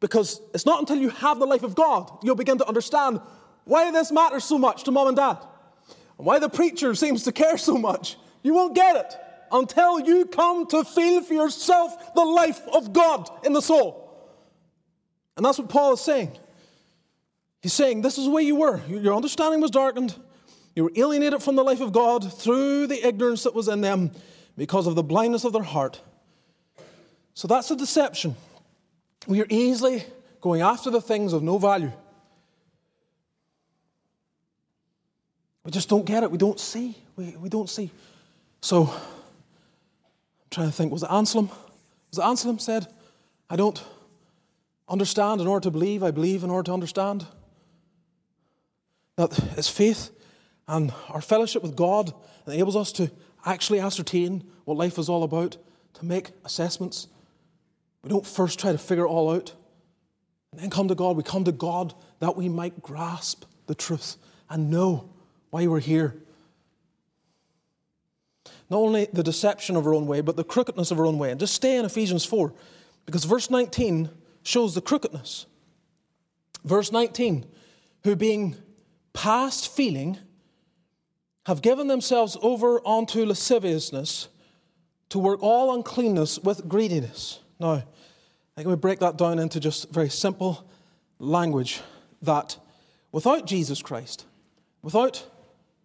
Because it's not until you have the life of God you'll begin to understand why this matters so much to mom and dad, and why the preacher seems to care so much. You won't get it until you come to feel for yourself the life of God in the soul. And that's what Paul is saying. He's saying, This is the way you were. Your understanding was darkened. You were alienated from the life of God through the ignorance that was in them because of the blindness of their heart. So that's a deception. We are easily going after the things of no value. We just don't get it. We don't see. We, we don't see. So I'm trying to think, was it Anselm? Was it Anselm said, I don't understand in order to believe, I believe in order to understand? That it's faith and our fellowship with God enables us to actually ascertain what life is all about, to make assessments. We don't first try to figure it all out and then come to God. We come to God that we might grasp the truth and know why we're here not only the deception of our own way, but the crookedness of our own way. And just stay in Ephesians 4, because verse 19 shows the crookedness. Verse 19, who being past feeling, have given themselves over unto lasciviousness to work all uncleanness with greediness. Now, I think we break that down into just very simple language that without Jesus Christ, without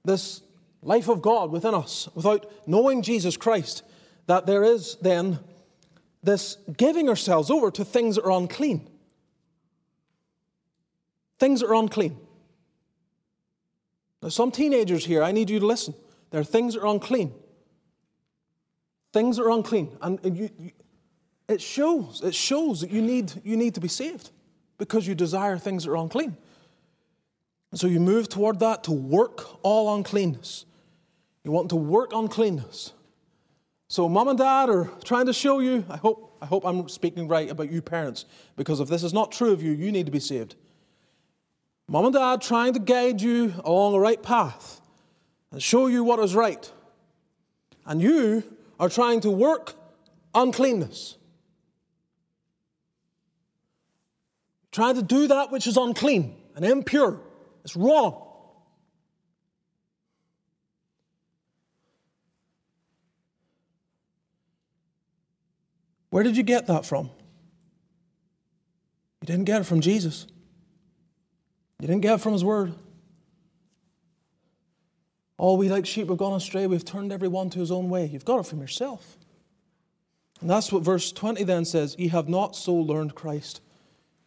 this life of God within us, without knowing Jesus Christ, that there is then this giving ourselves over to things that are unclean. Things that are unclean. Now, some teenagers here, I need you to listen. There are things that are unclean. Things that are unclean. And you, you, it shows, it shows that you need, you need to be saved because you desire things that are unclean. And so you move toward that to work all uncleanness. You want to work uncleanness. So mom and dad are trying to show you, I hope, I hope I'm speaking right about you parents, because if this is not true of you, you need to be saved. Mom and dad are trying to guide you along the right path and show you what is right. And you are trying to work uncleanness. Trying to do that which is unclean and impure. It's wrong. Where did you get that from? You didn't get it from Jesus. You didn't get it from His Word. All we like sheep have gone astray. We've turned every one to his own way. You've got it from yourself. And that's what verse 20 then says Ye have not so learned Christ.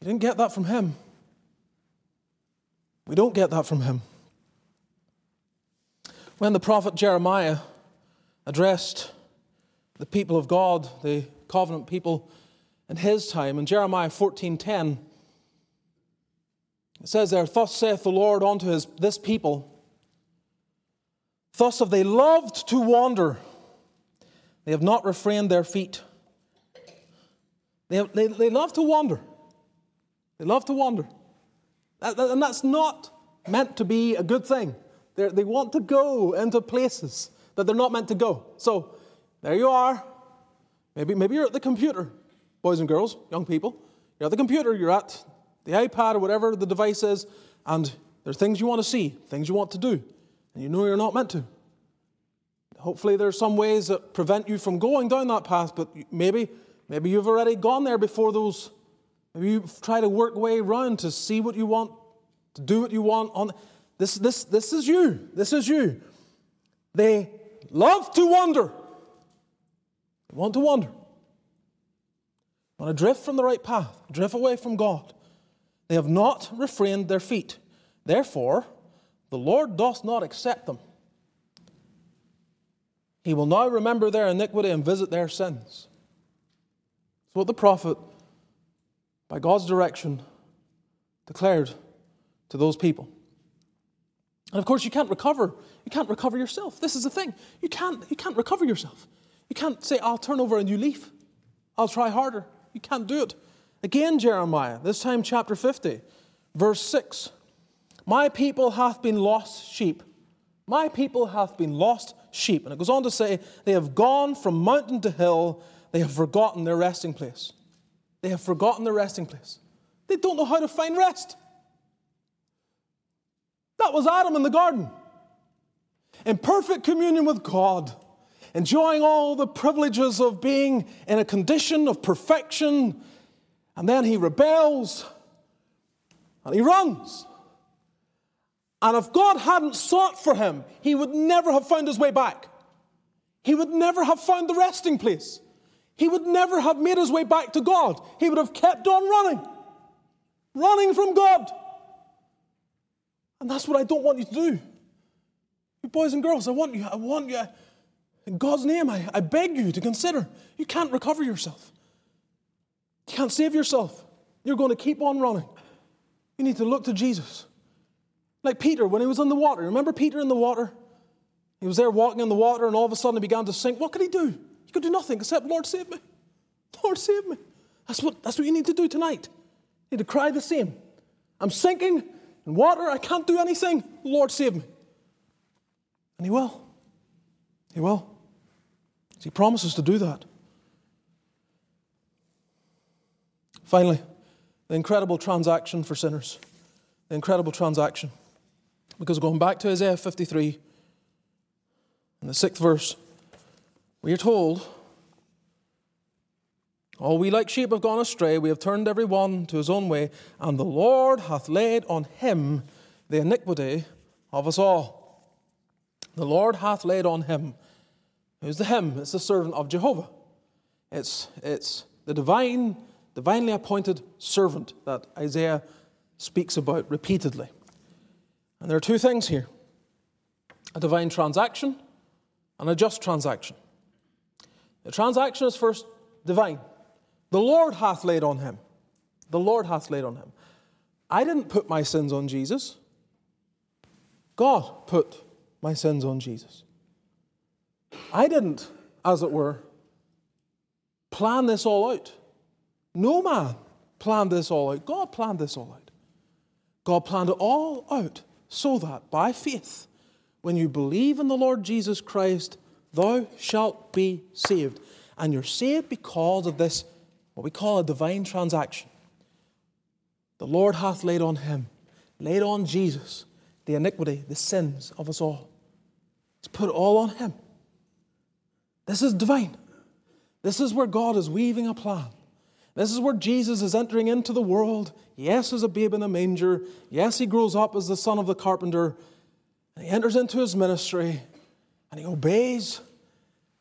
You didn't get that from him. We don't get that from him. When the prophet Jeremiah addressed the people of God, the covenant people in his time, in Jeremiah 14:10, it says there, Thus saith the Lord unto his, this people, Thus have they loved to wander, they have not refrained their feet. They, have, they, they love to wander. They love to wander. And that's not meant to be a good thing. They're, they want to go into places that they're not meant to go. So there you are. Maybe, maybe you're at the computer, boys and girls, young people. You're at the computer, you're at the iPad or whatever the device is, and there are things you want to see, things you want to do, and you know you're not meant to. Hopefully, there are some ways that prevent you from going down that path, but maybe, maybe you've already gone there before those. Maybe you try to work way around to see what you want, to do what you want. On this, this, this is you. This is you. They love to wander. They want to wander. Want to drift from the right path, drift away from God. They have not refrained their feet. Therefore, the Lord doth not accept them. He will now remember their iniquity and visit their sins. That's what the prophet, by God's direction, declared to those people. And of course, you can't recover. You can't recover yourself. This is the thing. You can't, you can't recover yourself. You can't say, I'll turn over a new leaf. I'll try harder. You can't do it. Again, Jeremiah, this time chapter 50, verse 6. My people hath been lost sheep. My people hath been lost sheep. And it goes on to say, they have gone from mountain to hill, they have forgotten their resting place. They have forgotten their resting place. They don't know how to find rest. That was Adam in the garden. In perfect communion with God, enjoying all the privileges of being in a condition of perfection and then he rebels and he runs. And if God hadn't sought for him, he would never have found his way back. He would never have found the resting place. He would never have made his way back to God. He would have kept on running, running from God. And that's what I don't want you to do. You boys and girls, I want you, I want you, in God's name, I, I beg you to consider you can't recover yourself. You can't save yourself. You're going to keep on running. You need to look to Jesus. Like Peter, when he was in the water. Remember Peter in the water? He was there walking in the water, and all of a sudden he began to sink. What could he do? Could do nothing except, Lord, save me. Lord, save me. That's what, that's what you need to do tonight. You need to cry the same. I'm sinking in water. I can't do anything. Lord, save me. And he will. He will. He promises to do that. Finally, the incredible transaction for sinners. The incredible transaction. Because going back to Isaiah 53, in the sixth verse, we are told, All we like sheep have gone astray, we have turned every one to his own way, and the Lord hath laid on him the iniquity of us all. The Lord hath laid on him. Who's the him? It's the servant of Jehovah. It's, it's the divine, divinely appointed servant that Isaiah speaks about repeatedly. And there are two things here a divine transaction and a just transaction. The transaction is first divine. The Lord hath laid on him. The Lord hath laid on him. I didn't put my sins on Jesus. God put my sins on Jesus. I didn't, as it were, plan this all out. No man planned this all out. God planned this all out. God planned it all out so that by faith, when you believe in the Lord Jesus Christ, thou shalt be saved. And you're saved because of this, what we call a divine transaction. The Lord hath laid on him, laid on Jesus, the iniquity, the sins of us all. He's put all on him. This is divine. This is where God is weaving a plan. This is where Jesus is entering into the world. Yes, as a babe in a manger. Yes, he grows up as the son of the carpenter. He enters into his ministry and he obeys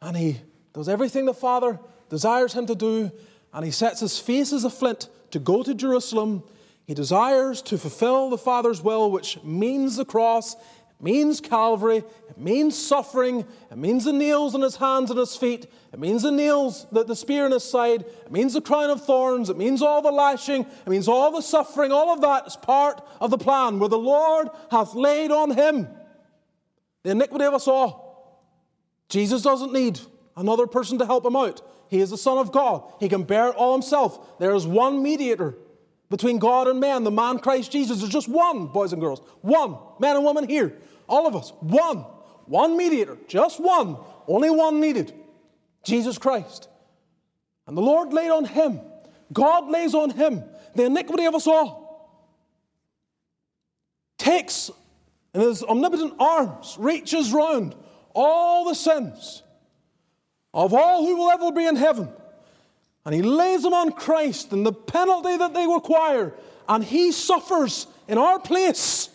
and he does everything the Father desires him to do. And he sets his face as a flint to go to Jerusalem he desires to fulfill the Father's will, which means the cross, it means Calvary, it means suffering, it means the nails in his hands and his feet, it means the nails, the, the spear in his side, it means the crown of thorns, it means all the lashing, it means all the suffering, all of that is part of the plan where the Lord hath laid on him the iniquity of us all. Jesus doesn't need another person to help him out. He is the Son of God. He can bear it all himself. There is one mediator between God and man, the man Christ Jesus. There's just one, boys and girls. One. Man and woman here. All of us. One. One mediator. Just one. Only one needed. Jesus Christ. And the Lord laid on him, God lays on him the iniquity of us all. Takes in his omnipotent arms, reaches round all the sins of all who will ever be in heaven and he lays them on Christ and the penalty that they require, and he suffers in our place.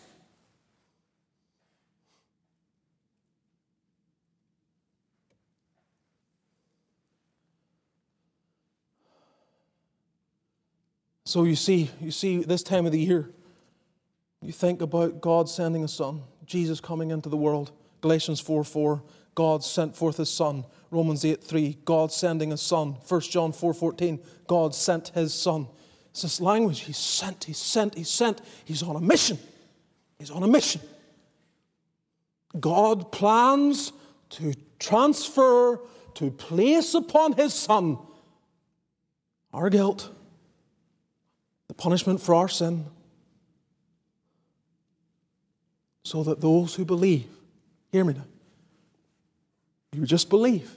So you see, you see, this time of the year, you think about God sending a son, Jesus coming into the world. Galatians 4 4, God sent forth his son Romans 8 3, God sending a son. 1 John 4 14, God sent his son. It's this language. He's sent, he's sent, he's sent. He's on a mission. He's on a mission. God plans to transfer, to place upon his son our guilt, the punishment for our sin, so that those who believe, hear me now, you just believe,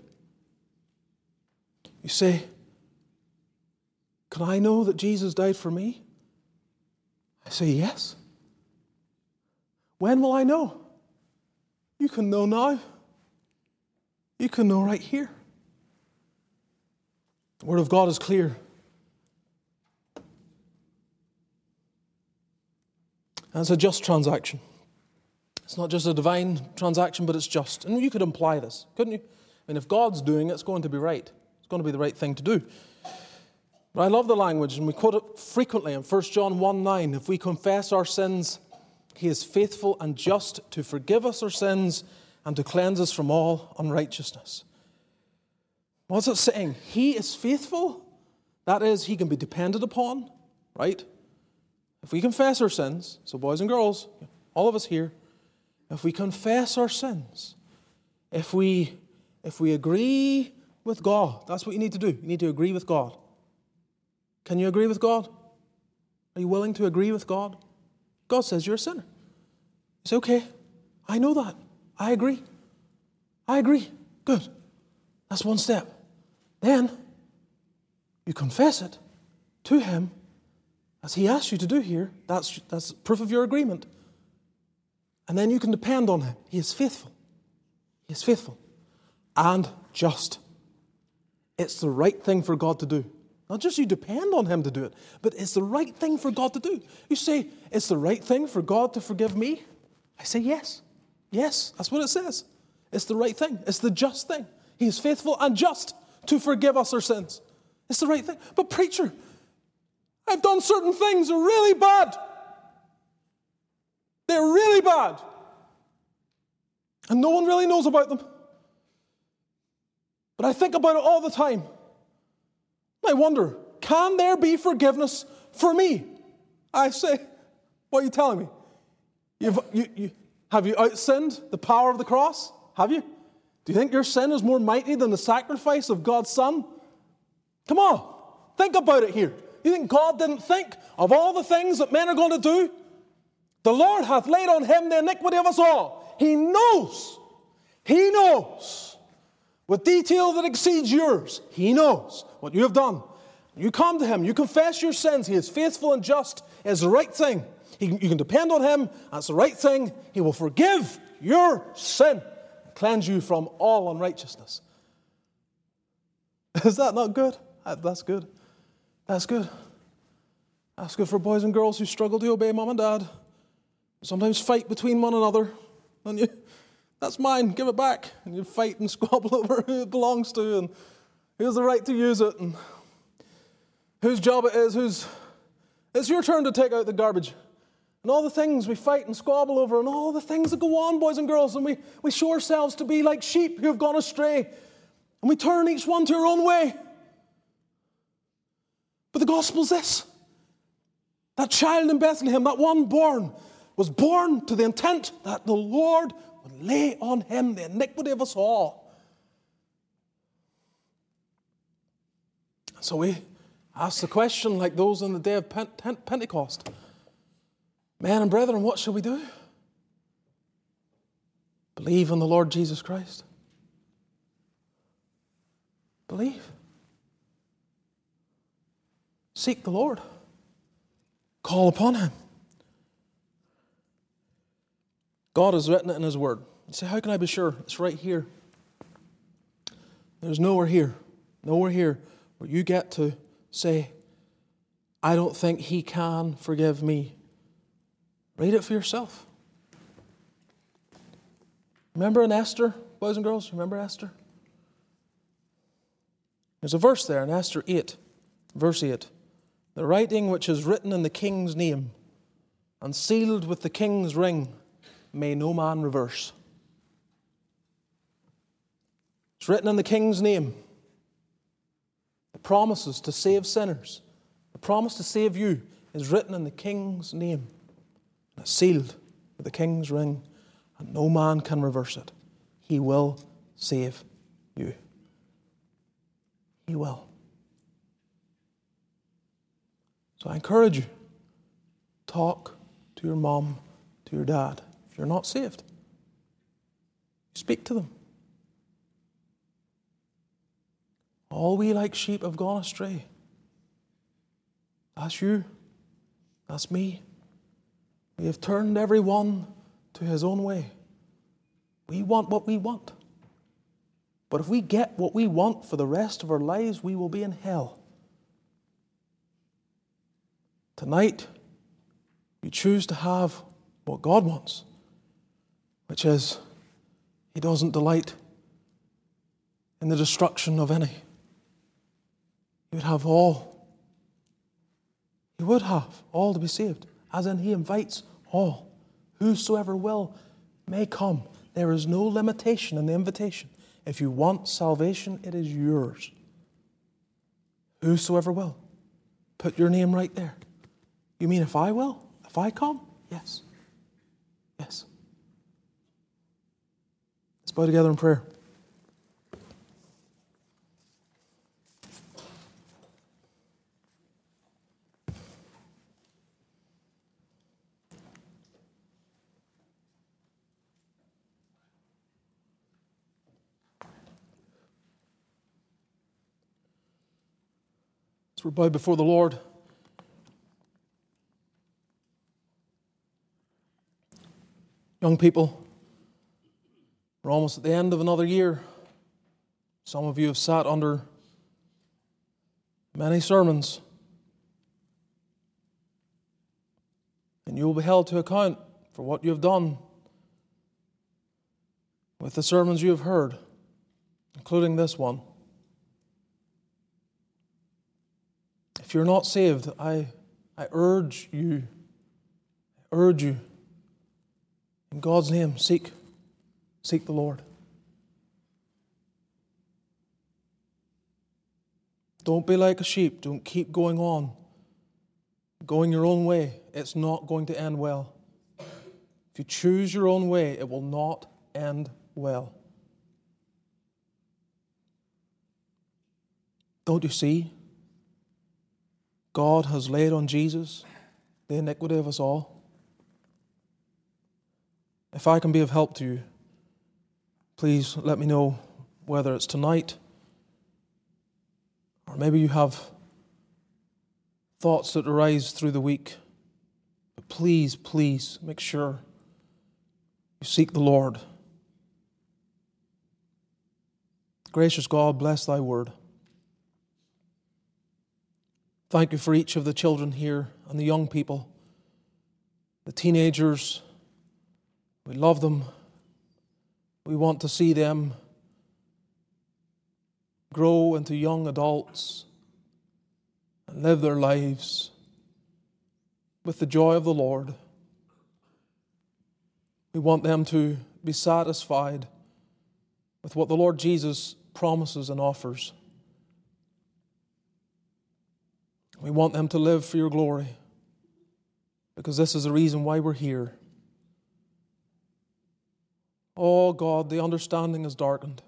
you say, Can I know that Jesus died for me? I say, Yes. When will I know? You can know now. You can know right here. The Word of God is clear. It's a just transaction. It's not just a divine transaction, but it's just. And you could imply this, couldn't you? I mean, if God's doing it, it's going to be right It's going to be the right thing to do. But I love the language, and we quote it frequently in 1 John 1 9. If we confess our sins, he is faithful and just to forgive us our sins and to cleanse us from all unrighteousness. What's it saying? He is faithful. That is, he can be depended upon, right? If we confess our sins, so boys and girls, all of us here, if we confess our sins, if we if we agree with God. That's what you need to do. You need to agree with God. Can you agree with God? Are you willing to agree with God? God says you're a sinner. You say, okay, I know that. I agree. I agree. Good. That's one step. Then you confess it to Him as He asks you to do here. That's, that's proof of your agreement. And then you can depend on Him. He is faithful. He is faithful and just. It's the right thing for God to do. Not just you depend on Him to do it, but it's the right thing for God to do. You say, It's the right thing for God to forgive me? I say, Yes. Yes, that's what it says. It's the right thing, it's the just thing. He is faithful and just to forgive us our sins. It's the right thing. But, preacher, I've done certain things really bad. They're really bad. And no one really knows about them. But I think about it all the time. I wonder, can there be forgiveness for me? I say, what are you telling me? You've, you, you, have you outsinned the power of the cross? Have you? Do you think your sin is more mighty than the sacrifice of God's Son? Come on, think about it here. You think God didn't think of all the things that men are going to do? The Lord hath laid on him the iniquity of us all. He knows. He knows. With detail that exceeds yours, He knows what you have done. You come to Him, you confess your sins. He is faithful and just. It is the right thing. He, you can depend on Him. That's the right thing. He will forgive your sin, cleanse you from all unrighteousness. Is that not good? Uh, that's good. That's good. That's good for boys and girls who struggle to obey mom and dad. Sometimes fight between one another. And you, that's mine, give it back. And you fight and squabble over who it belongs to and who has the right to use it and whose job it is, whose it's your turn to take out the garbage. And all the things we fight and squabble over, and all the things that go on, boys and girls, and we, we show ourselves to be like sheep who have gone astray. And we turn each one to our own way. But the gospel's this that child in Bethlehem, that one born, was born to the intent that the Lord would lay on him the iniquity of us all. So we ask the question, like those on the day of Pentecost Men and brethren, what shall we do? Believe in the Lord Jesus Christ. Believe. Seek the Lord. Call upon Him. God has written it in His Word. You say, How can I be sure? It's right here. There's nowhere here, nowhere here where you get to say, I don't think He can forgive me. Read it for yourself. Remember in Esther, boys and girls? Remember Esther? There's a verse there in Esther 8, verse 8. The writing which is written in the king's name and sealed with the king's ring may no man reverse. It's written in the King's name. The promises to save sinners, the promise to save you is written in the King's name. And it's sealed with the King's ring, and no man can reverse it. He will save you. He will. So I encourage you talk to your mom, to your dad you're not saved. Speak to them. All we like sheep have gone astray. That's you. That's me. We have turned every one to his own way. We want what we want. But if we get what we want for the rest of our lives, we will be in hell. Tonight, you choose to have what God wants which is, He doesn't delight in the destruction of any. He would have all. He would have all to be saved, as in He invites all. Whosoever will may come. There is no limitation in the invitation. If you want salvation, it is yours. Whosoever will. Put your name right there. You mean if I will? If I come? Yes. Bow together in prayer. As we're bowed before the Lord, young people, we're almost at the end of another year. Some of you have sat under many sermons, and you will be held to account for what you have done with the sermons you have heard, including this one. If you're not saved, I, I urge you, I urge you, in God's name, seek, seek the Lord. Don't be like a sheep. Don't keep going on, going your own way. It's not going to end well. If you choose your own way, it will not end well. Don't you see? God has laid on Jesus the iniquity of us all. If I can be of help to you, please let me know whether it's tonight or maybe you have thoughts that arise through the week. But please, please make sure you seek the Lord. Gracious God, bless thy word. Thank you for each of the children here and the young people, the teenagers. We love them. We want to see them grow into young adults and live their lives with the joy of the Lord. We want them to be satisfied with what the Lord Jesus promises and offers. We want them to live for your glory because this is the reason why we're here. Oh God, the understanding is darkened.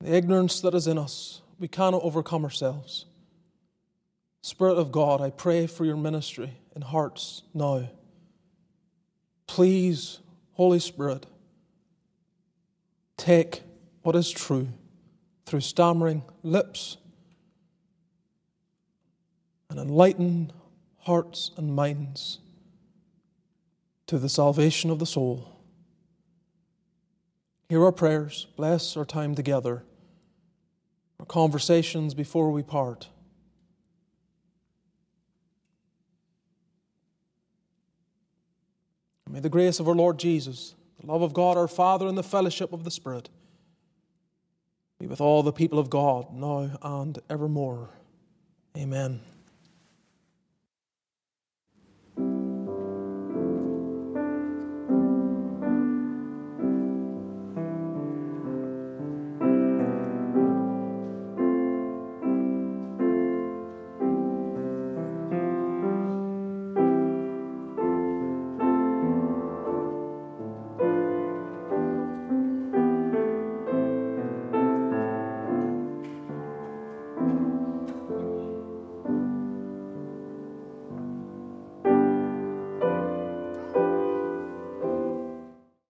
The ignorance that is in us, we cannot overcome ourselves. Spirit of God, I pray for your ministry in hearts now. Please, Holy Spirit, take what is true through stammering lips and enlighten hearts and minds to the salvation of the soul. Hear our prayers, bless our time together, our conversations before we part. May the grace of our Lord Jesus, the love of God our Father, and the fellowship of the Spirit be with all the people of God now and evermore. Amen.